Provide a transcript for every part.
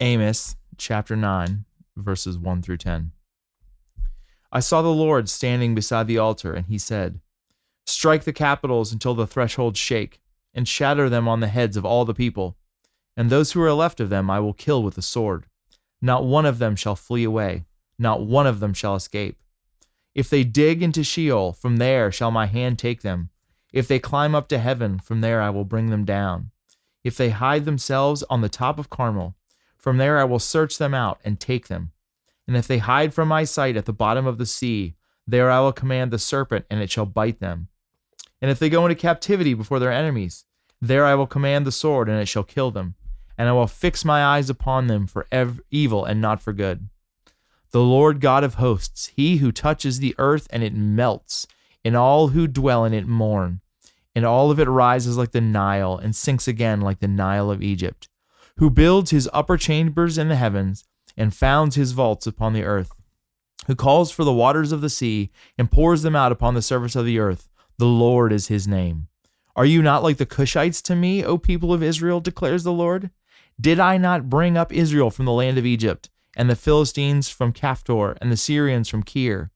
Amos chapter 9, verses 1 through 10. I saw the Lord standing beside the altar, and he said, Strike the capitals until the thresholds shake, and shatter them on the heads of all the people. And those who are left of them I will kill with the sword. Not one of them shall flee away, not one of them shall escape. If they dig into Sheol, from there shall my hand take them. If they climb up to heaven, from there I will bring them down. If they hide themselves on the top of Carmel, from there I will search them out and take them. And if they hide from my sight at the bottom of the sea, there I will command the serpent, and it shall bite them. And if they go into captivity before their enemies, there I will command the sword, and it shall kill them. And I will fix my eyes upon them for ev- evil and not for good. The Lord God of hosts, he who touches the earth and it melts, and all who dwell in it mourn, and all of it rises like the Nile and sinks again like the Nile of Egypt, who builds his upper chambers in the heavens and founds his vaults upon the earth, who calls for the waters of the sea and pours them out upon the surface of the earth. The Lord is his name. Are you not like the Cushites to me, O people of Israel, declares the Lord? Did I not bring up Israel from the land of Egypt, and the Philistines from Caphtor, and the Syrians from Kir?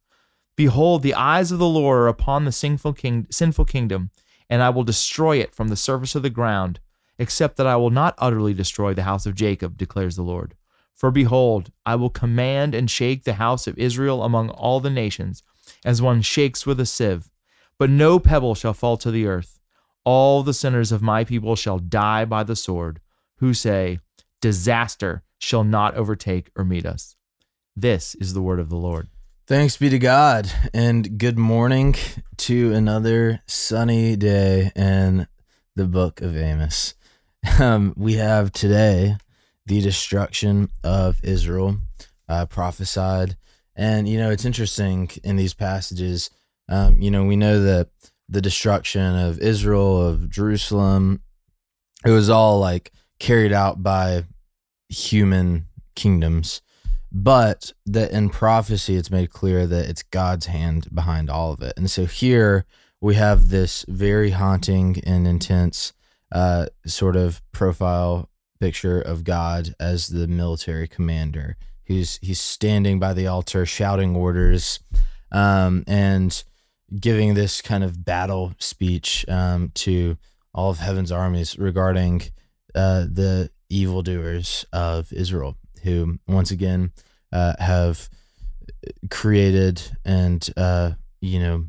Behold, the eyes of the Lord are upon the sinful, king, sinful kingdom, and I will destroy it from the surface of the ground, except that I will not utterly destroy the house of Jacob, declares the Lord. For behold, I will command and shake the house of Israel among all the nations, as one shakes with a sieve. But no pebble shall fall to the earth. All the sinners of my people shall die by the sword, who say, Disaster shall not overtake or meet us. This is the word of the Lord. Thanks be to God, and good morning to another sunny day in the book of Amos. Um, we have today the destruction of Israel uh, prophesied. And, you know, it's interesting in these passages, um, you know, we know that the destruction of Israel, of Jerusalem, it was all like carried out by human kingdoms. But that in prophecy, it's made clear that it's God's hand behind all of it. And so here we have this very haunting and intense uh, sort of profile picture of God as the military commander. He's he's standing by the altar, shouting orders, um, and giving this kind of battle speech um, to all of heaven's armies regarding uh, the evildoers of Israel, who once again uh, have created and uh, you know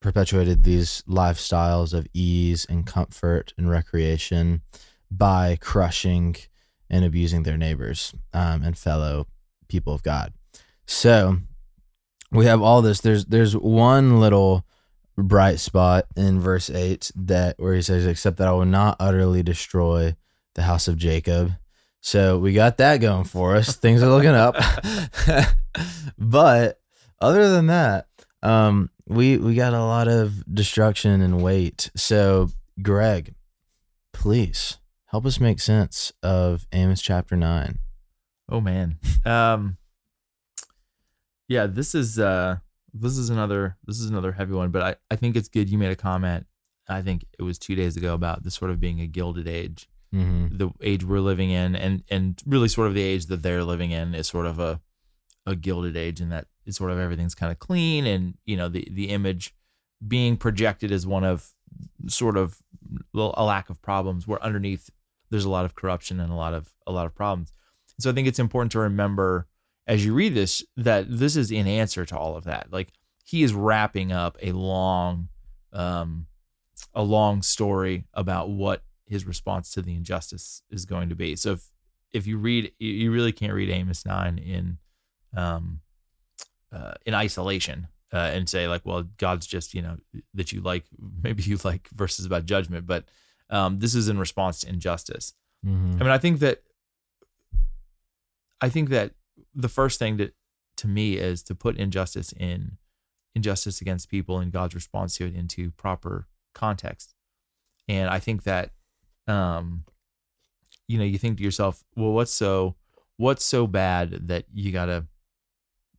perpetuated these lifestyles of ease and comfort and recreation by crushing and abusing their neighbors um, and fellow people of God. So we have all this. There's there's one little bright spot in verse eight that where he says, "Except that I will not utterly destroy the house of Jacob." So we got that going for us. Things are looking up. but other than that, um, we we got a lot of destruction and weight. So Greg, please help us make sense of Amos chapter 9. Oh man. Um Yeah, this is uh this is another this is another heavy one, but I I think it's good you made a comment. I think it was 2 days ago about this sort of being a gilded age. Mm-hmm. The age we're living in and and really sort of the age that they're living in is sort of a a gilded age in that it's sort of everything's kind of clean and you know the the image being projected as one of sort of a lack of problems where underneath there's a lot of corruption and a lot of a lot of problems. So I think it's important to remember as you read this that this is in answer to all of that. Like he is wrapping up a long um a long story about what his response to the injustice is going to be. So if if you read you really can't read Amos 9 in um uh, in isolation uh, and say like well God's just you know that you like maybe you like verses about judgment but um, this is in response to injustice. Mm-hmm. I mean, I think that I think that the first thing that to me is to put injustice in injustice against people and God's response to it into proper context. And I think that um you know, you think to yourself, well, what's so what's so bad that you got to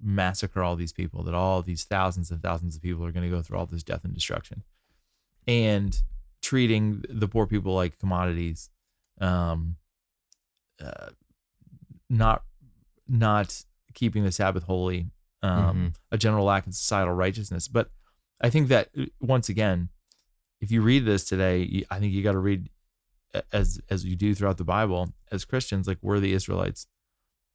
massacre all these people, that all these thousands and thousands of people are going to go through all this death and destruction. And treating the poor people like commodities, um, uh, not not keeping the Sabbath holy, um, a general lack of societal righteousness. But I think that uh, once again, if you read this today, I think you got to read as as you do throughout the Bible as Christians, like we're the Israelites,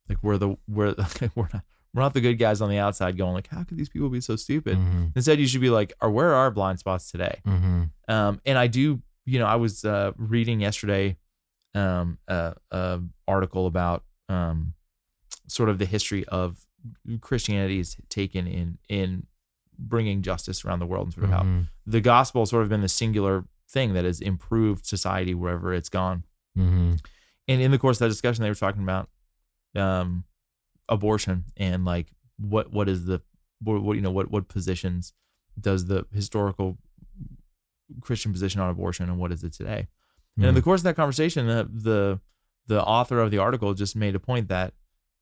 like we're the we're we're not we're not the good guys on the outside going like, how could these people be so stupid? Mm-hmm. Instead, you should be like, or where are our blind spots today? Mm-hmm. Um, and I do, you know, I was uh, reading yesterday um, a, a article about um, sort of the history of Christianity is taken in in bringing justice around the world and sort of how Mm-hmm. the gospel has sort of been the singular thing that has improved society wherever it's gone. Mm-hmm. And in the course of that discussion, they were talking about um, abortion and like what what is the what, what you know what what positions does the historical Christian position on abortion and what is it today? And in the course of that conversation, the the the author of the article just made a point that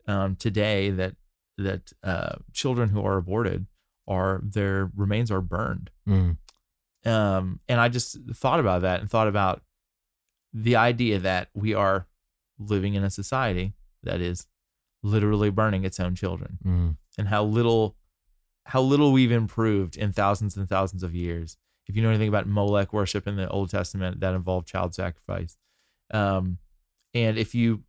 um, today that that uh, children who are aborted are their remains are burned. Mm-hmm. Um, and I just thought about that and thought about the idea that we are living in a society that is literally burning its own children Mm-hmm. and how little how little we've improved in thousands and thousands of years. If you know anything about Molech worship in the Old Testament, that involved child sacrifice. Um, and if you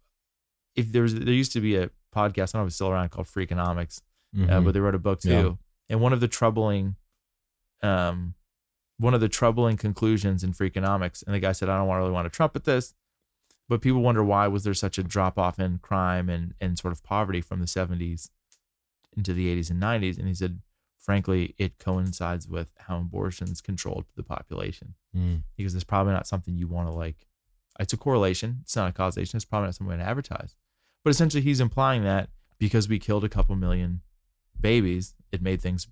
if there was there used to be a podcast, I don't know if it's still around called Freakonomics, uh, but they wrote a book too. Mm-hmm. Yeah. And one of the troubling, um, one of the troubling conclusions in Freakonomics, and the guy said, I don't want, really want to trumpet this, but people wonder why was there such a drop off in crime and and sort of poverty from the 70s into the 80s and 90s, and he said, frankly, it coincides with how abortions controlled the population Mm-hmm. because it's probably not something you want to like. It's a correlation. It's not a causation. It's probably not something to advertise. But essentially, he's implying that because we killed a couple million babies, it made things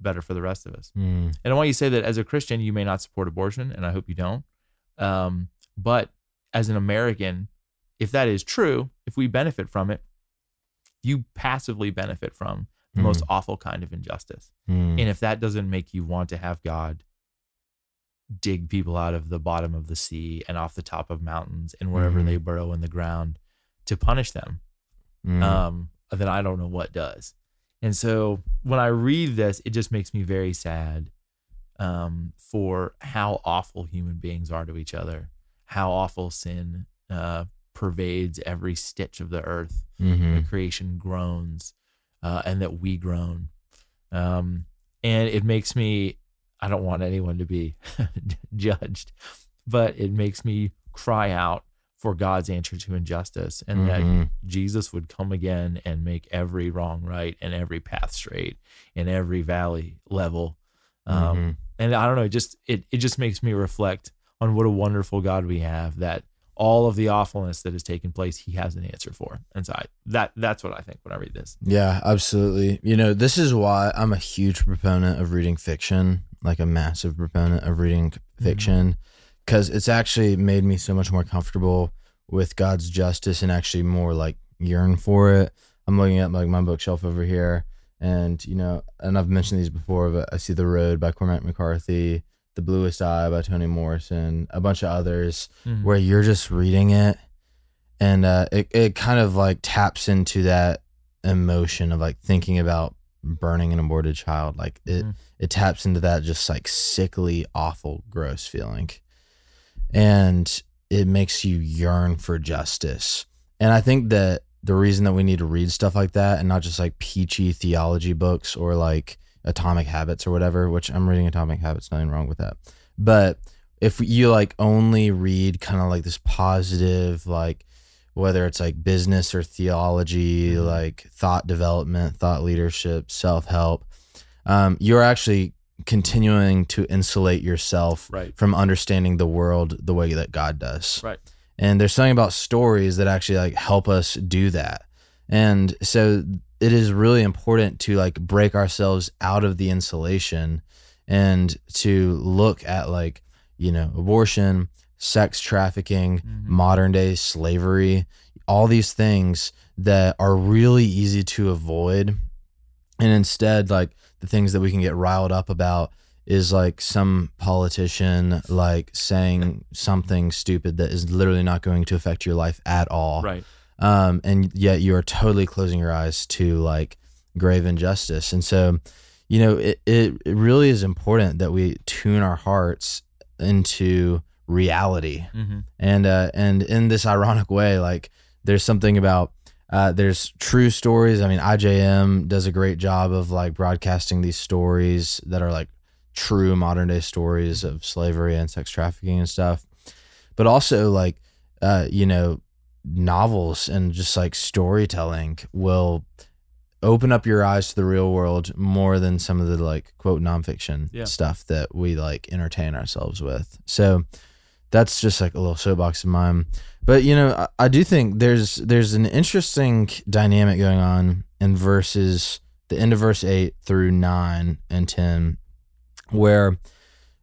better for the rest of us. Mm-hmm. And I want you to say that as a Christian, you may not support abortion, and I hope you don't. Um, but as an American, if that is true, if we benefit from it, you passively benefit from the most awful kind of injustice. Mm-hmm. And if that doesn't make you want to have God dig people out of the bottom of the sea and off the top of mountains and wherever Mhm. they burrow in the ground to punish them, Mm-hmm. um, then I don't know what does. And so when I read this, it just makes me very sad um, for how awful human beings are to each other, how awful sin uh, pervades every stitch of the earth Mm-hmm. the creation groans uh, and that we groan um, and it makes me i don't want anyone to be judged but it makes me cry out for god's answer to injustice and that Mhm. jesus would come again and make every wrong right and every path straight and every valley level um, Mhm. and i don't know it just it, it just makes me reflect on what a wonderful god we have that all of the awfulness that has taken place he has an answer for and so I, that that's what i think when i read this Yeah, absolutely. You know, this is why I'm a huge proponent of reading fiction, like a massive proponent of reading mm-hmm. fiction, because it's actually made me so much more comfortable with God's justice and actually more like yearn for it. I'm looking at like my bookshelf over here, and you know, and I've mentioned these before, but I see The Road by Cormac McCarthy, The Bluest Eye by Toni Morrison, a bunch of others Mhm. where you're just reading it and uh, it, it kind of like taps into that emotion of like thinking about burning an aborted child like it Mhm. it taps into that just like sickly awful gross feeling and it makes you yearn for justice and i think that the reason that we need to read stuff like that and not just like peachy theology books or like atomic habits or whatever which i'm reading atomic habits nothing wrong with that. But if you like only read kind of like this positive like whether it's like business or theology Mhm. like thought development thought leadership self-help um, you're actually continuing to insulate yourself right. from understanding the world the way that god does. Right. And there's something about stories that actually like help us do that. And so it is really important to like break ourselves out of the insulation and to look at like you know abortion sex trafficking Mhm. modern day slavery all these things that are really easy to avoid. And instead like the things that we can get riled up about is like some politician like saying something stupid that is literally not going to affect your life at all. Right um, and yet you are totally closing your eyes to like grave injustice. And so, you know, it, it, it really is important that we tune our hearts into reality. Mm-hmm. And uh, and in this ironic way, like there's something about uh, there's true stories. I mean, IJM does a great job of like broadcasting these stories that are like true modern day stories of slavery and sex trafficking and stuff. But also like uh, you know, novels and just like storytelling will open up your eyes to the real world more than some of the like quote nonfiction Yeah. stuff that we like entertain ourselves with. So that's just like a little soapbox of mine. But you know, I, I do think there's there's an interesting dynamic going on in verses the end of verse eight through nine and ten, where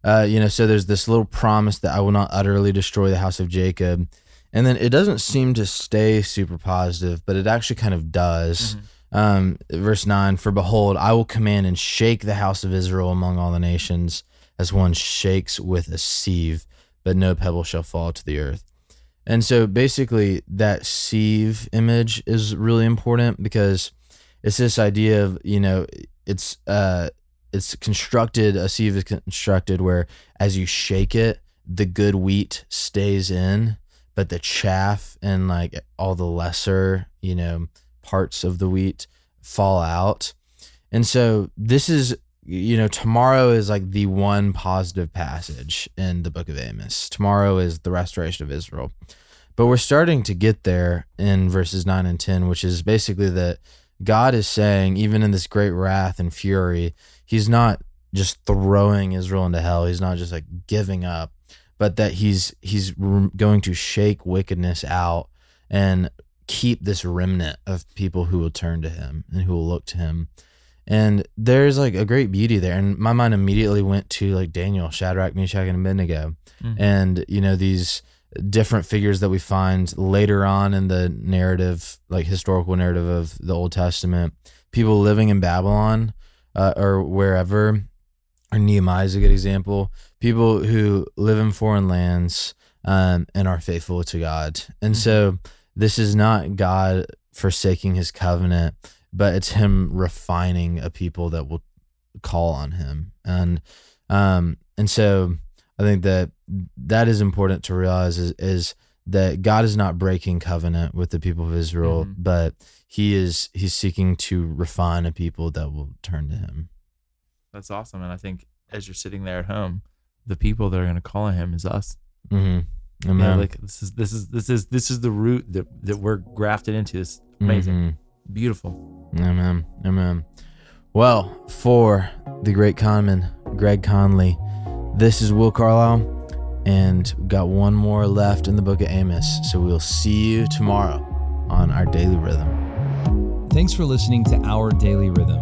uh, you know, so there's this little promise that I will not utterly destroy the house of Jacob. And then it doesn't seem to stay super positive, but it actually kind of does. Um, verse 9 For behold, I will command and shake the house of Israel among all the nations, as one shakes with a sieve, but no pebble shall fall to the earth. And so basically, that sieve image is really important because it's this idea of, you know, it's, uh, it's constructed, a sieve is constructed where as you shake it, the good wheat stays in, but the chaff and like all the lesser, you know, parts of the wheat fall out. And so this is, you know, tomorrow is like the one positive passage in the book of Amos. Tomorrow is the restoration of Israel. But we're starting to get there in verses 9 and 10, which is basically that God is saying, even in this great wrath and fury, he's not just throwing Israel into hell. He's not just like giving up, but that he's he's going to shake wickedness out and keep this remnant of people who will turn to him and who will look to him. And there's like a great beauty there. And my mind immediately went to like Daniel, Shadrach, Meshach, and Abednego. Mhm. And, you know, these different figures that we find later on in the narrative, like historical narrative of the Old Testament, people living in Babylon uh, or wherever, or Nehemiah is a good example. People who live in foreign lands um, and are faithful to God. And so this is not God forsaking his covenant, but it's him refining a people that will call on him. And um and so I think that that is important to realize is, is that God is not breaking covenant with the people of Israel, Mhm. but he is he's seeking to refine a people that will turn to him. That's awesome. And I think as you're sitting there at home, the people that are going to call on him is us. Mm-hmm. Yeah, Amen. like this is this is this is this is the root that that we're grafted into. This amazing, Mhm. beautiful. Amen. Amen. Well, for the great conman, Greg Conley, this is Will Carlisle, and we've got one more left in the book of Amos. So we'll see you tomorrow on our daily rhythm. Thanks for listening to Our Daily Rhythm.